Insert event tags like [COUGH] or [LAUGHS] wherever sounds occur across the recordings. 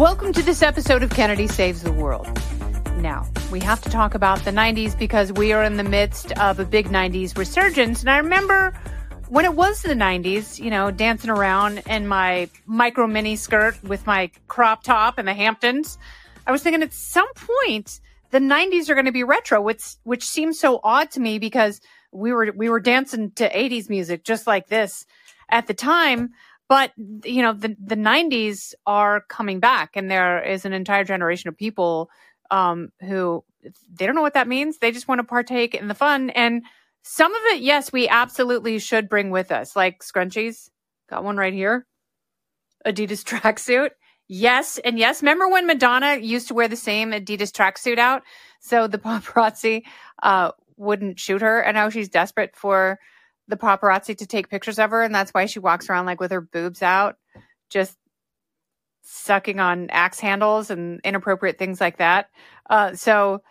Welcome to this episode of Kennedy Saves the World. Now, we have to talk about the 90s because we are in the midst of a big 90s resurgence. And I remember when it was the 90s, you know, dancing around in my micro mini skirt with my crop top and the Hamptons. I was thinking at some point the 90s are going to be retro, which which seems so odd to me because we were we were dancing to 80s music just like this at the time. But you know, the the '90s are coming back, and there is an entire generation of people um, who they don't know what that means. They just want to partake in the fun, and some of it, yes, we absolutely should bring with us, like scrunchies. Got one right here. Adidas [LAUGHS] tracksuit. Yes, and yes. Remember when Madonna used to wear the same Adidas tracksuit out, so the [LAUGHS] paparazzi uh, wouldn't shoot her, and now she's desperate for the paparazzi to take pictures of her, and that's why she walks around like with her boobs out, just sucking on axe handles and inappropriate things like that. Uh, so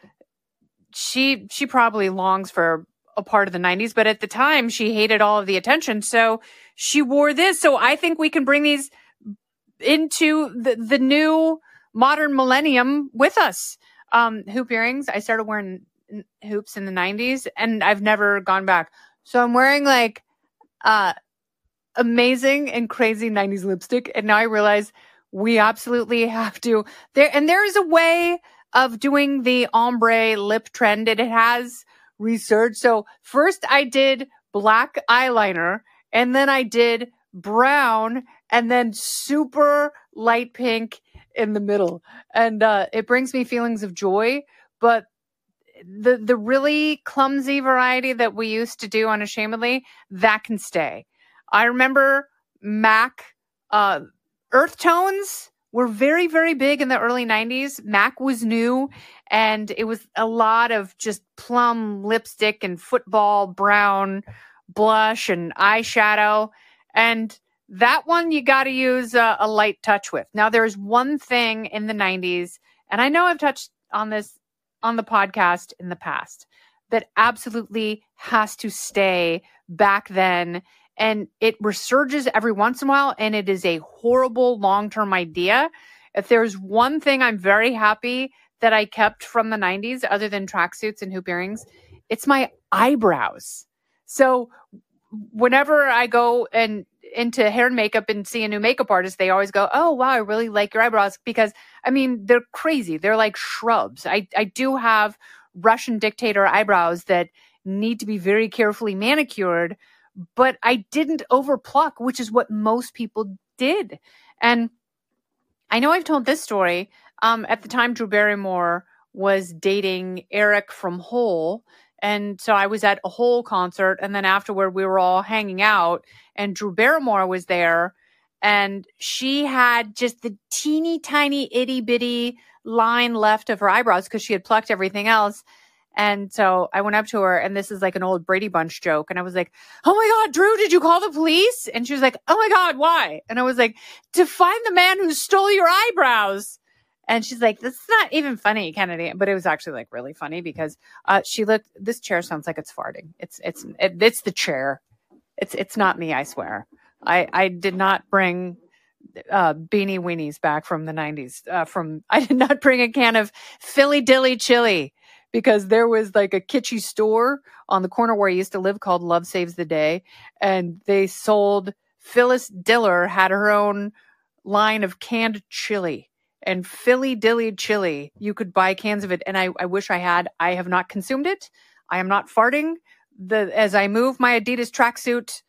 she she probably longs for a part of the 90s, but at the time she hated all of the attention, so she wore this. So I think we can bring these into the the new modern millennium with us. Um, hoop earrings. I started wearing hoops in the 90s and I've never gone back. So I'm wearing like uh amazing and crazy 90s lipstick and now I realize we absolutely have to there and there is a way of doing the ombre lip trend and it has research. So first I did black eyeliner and then I did brown and then super light pink in the middle. And uh, it brings me feelings of joy, but the the really clumsy variety that we used to do unashamedly that can stay. I remember MAC uh, earth tones were very very big in the early 90s MAC was new and it was a lot of just plum lipstick and football brown blush and eyeshadow. And that one you got to use a, a light touch with. Now there's one thing in the 90s and i know i've touched on this on the podcast in the past that absolutely has to stay back then. And it resurges every once in a while, and it is a horrible long term idea. If there's one thing I'm very happy that I kept from the 90s, other than tracksuits and hoop earrings, it's my eyebrows. So whenever I go and into hair and makeup and see a new makeup artist, they always go, "Oh wow, I really like your eyebrows." Because I mean, they're crazy. They're like shrubs. I I do have Russian dictator eyebrows that need to be very carefully manicured, but I didn't overpluck, which is what most people did. And I know I've told this story. Um, at the time, Drew Barrymore was dating Eric from Hole, and so I was at a Hole concert, and then afterward, we were all hanging out, and Drew Barrymore was there, and she had just the teeny tiny itty bitty line left of her eyebrows because she had plucked everything else. And so I went up to her, and this is like an old Brady Bunch joke. And I was like, Oh my God, Drew, did you call the police? And she was like, Oh my God, why? And I was like, To find the man who stole your eyebrows. And she's like, this is not even funny, Kennedy. But it was actually like really funny because uh, she looked, this chair sounds like it's farting. It's, it's, it, it's the chair. It's, it's not me, I swear. I, I did not bring uh, beanie weenies back from the 90s. Uh, from, [LAUGHS] I did not bring a can of Philly Dilly chili because there was like a kitschy store on the corner where I used to live called Love Saves the Day. And they sold, Phyllis Diller had her own line of canned chili and Philly Dilly chili. You could buy cans of it, and I, I wish I had. I have not consumed it. I am not farting. The as I move my Adidas tracksuit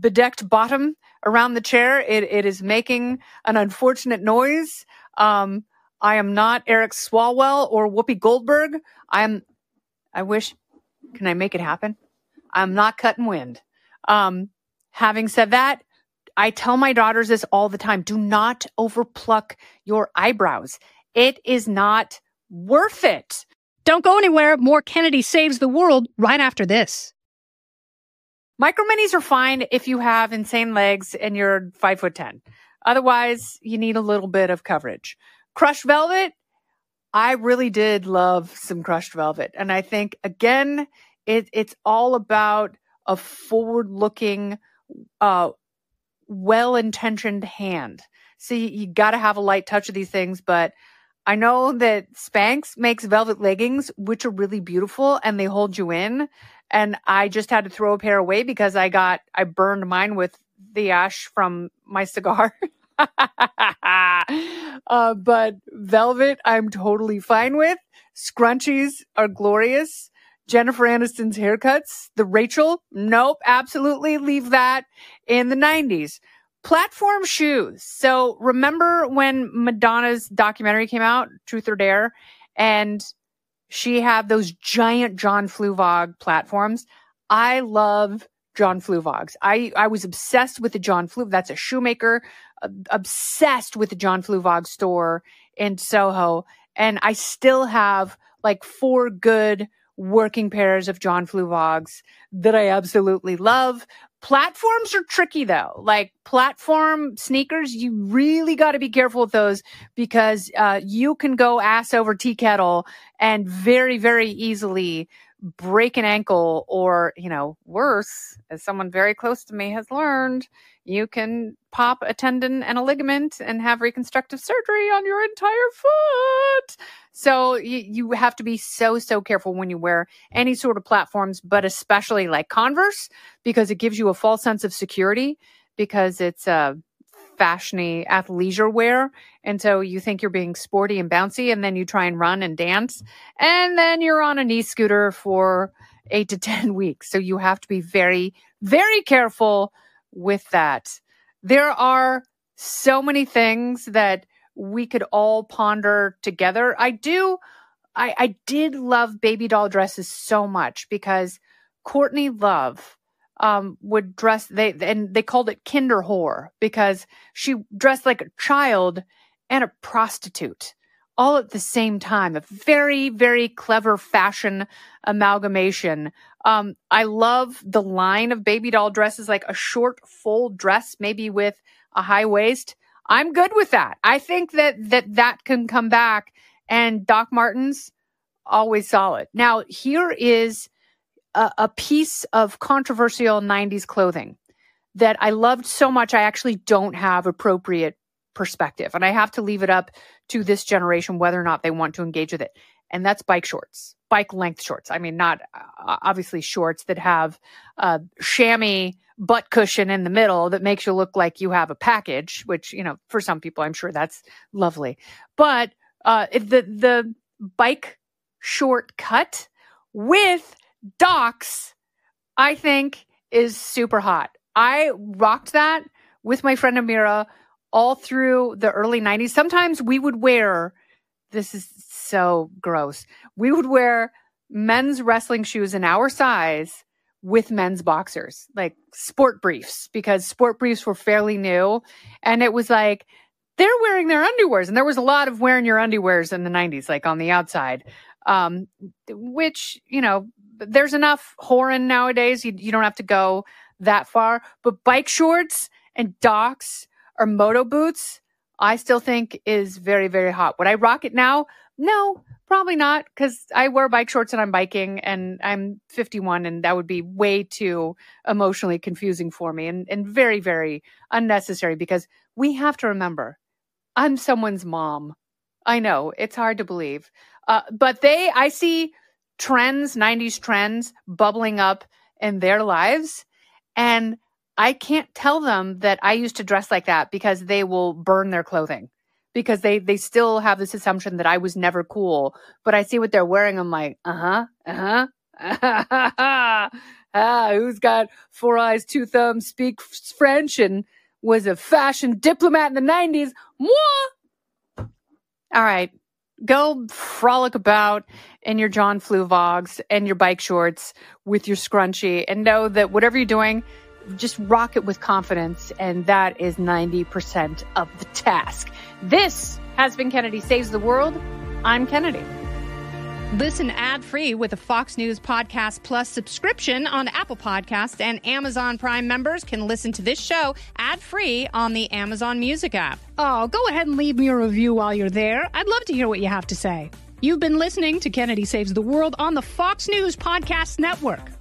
bedecked bottom around the chair, it, it is making an unfortunate noise. Um, I am not Eric Swalwell or Whoopi Goldberg. I am. I wish. Can I make it happen? I'm not cutting wind. Um, having said that, I tell my daughters this all the time. Do not overpluck your eyebrows. It is not worth it. Don't go anywhere. More Kennedy saves the world right after this. Micro minis are fine if you have insane legs and you're five foot 10. Otherwise, you need a little bit of coverage. Crushed velvet. I really did love some crushed velvet. And I think again, it, it's all about a forward looking, uh, well intentioned hand. So you, you got to have a light touch of these things. But I know that Spanx makes velvet leggings, which are really beautiful and they hold you in. And I just had to throw a pair away because I got, I burned mine with the ash from my cigar. [LAUGHS] uh, but velvet, I'm totally fine with. Scrunchies are glorious. Jennifer Aniston's haircuts, the Rachel, nope, absolutely leave that in the 90s. Platform shoes. So remember when Madonna's documentary came out, Truth or Dare, and she had those giant John Fluevog platforms. I love John Fluevogs. I, I was obsessed with the John Flu. That's a shoemaker, uh, obsessed with the John Fluevog store in Soho. And I still have like four good working pairs of John Fluevogs that I absolutely love. Platforms are tricky though. Like platform sneakers, you really got to be careful with those because uh, you can go ass over tea kettle and very, very easily break an ankle or, you know, worse, as someone very close to me has learned, you can pop a tendon and a ligament and have reconstructive surgery on your entire foot. So you, you have to be so, so careful when you wear any sort of platforms, but especially like Converse, because it gives you a false sense of security because it's, uh, fashiony athleisure wear. And so you think you're being sporty and bouncy, and then you try and run and dance, and then you're on a knee scooter for eight to [LAUGHS] 10 weeks. So you have to be very, very careful with that. There are so many things that we could all ponder together. I do, I, I did love baby doll dresses so much because Courtney Love um, would dress they and they called it kinder whore because she dressed like a child and a prostitute all at the same time. A very very clever fashion amalgamation. Um, I love the line of baby doll dresses, like a short full dress, maybe with a high waist. I'm good with that. I think that that that can come back. And Doc Martens always solid. Now here is a, a piece of controversial 90s clothing that I loved so much, I actually don't have appropriate perspective. And I have to leave it up to this generation whether or not they want to engage with it. And that's bike shorts, bike length shorts. I mean, not uh, obviously shorts that have a chamois butt cushion in the middle that makes you look like you have a package, which, you know, for some people, I'm sure that's lovely. But uh, the, the bike short cut with Docs, I think, is super hot. I rocked that with my friend Amira all through the early 90s. Sometimes we would wear, this is so gross, we would wear men's wrestling shoes in our size with men's boxers, like sport briefs, because sport briefs were fairly new. And it was like, they're wearing their underwears. And there was a lot of wearing your underwears in the 90s, like on the outside, um, which, you know, there's enough whoring nowadays. You, you don't have to go that far. But bike shorts and Docs or moto boots, I still think is very, very hot. Would I rock it now? No, probably not because I wear bike shorts and I'm biking and I'm 51 and that would be way too emotionally confusing for me and, and very, very unnecessary because we have to remember I'm someone's mom. I know it's hard to believe. Uh, but they, I see trends, 90s trends bubbling up in their lives. And I can't tell them that I used to dress like that because they will burn their clothing because they they still have this assumption that I was never cool. But I see what they're wearing. I'm like, uh huh, uh huh. [LAUGHS] ah, who's got four eyes, two thumbs, speak French, and was a fashion diplomat in the 90s? Moi! All right, go frolic about in your John Fluevogs and your bike shorts with your scrunchie and know that whatever you're doing, just rock it with confidence. And that is 90% of the task. This has been Kennedy Saves the World. I'm Kennedy. Listen ad free with a Fox News Podcast Plus subscription on Apple Podcasts, and Amazon Prime members can listen to this show ad free on the Amazon Music app. Oh, go ahead and leave me a review while you're there. I'd love to hear what you have to say. You've been listening to Kennedy Saves the World on the Fox News Podcast Network.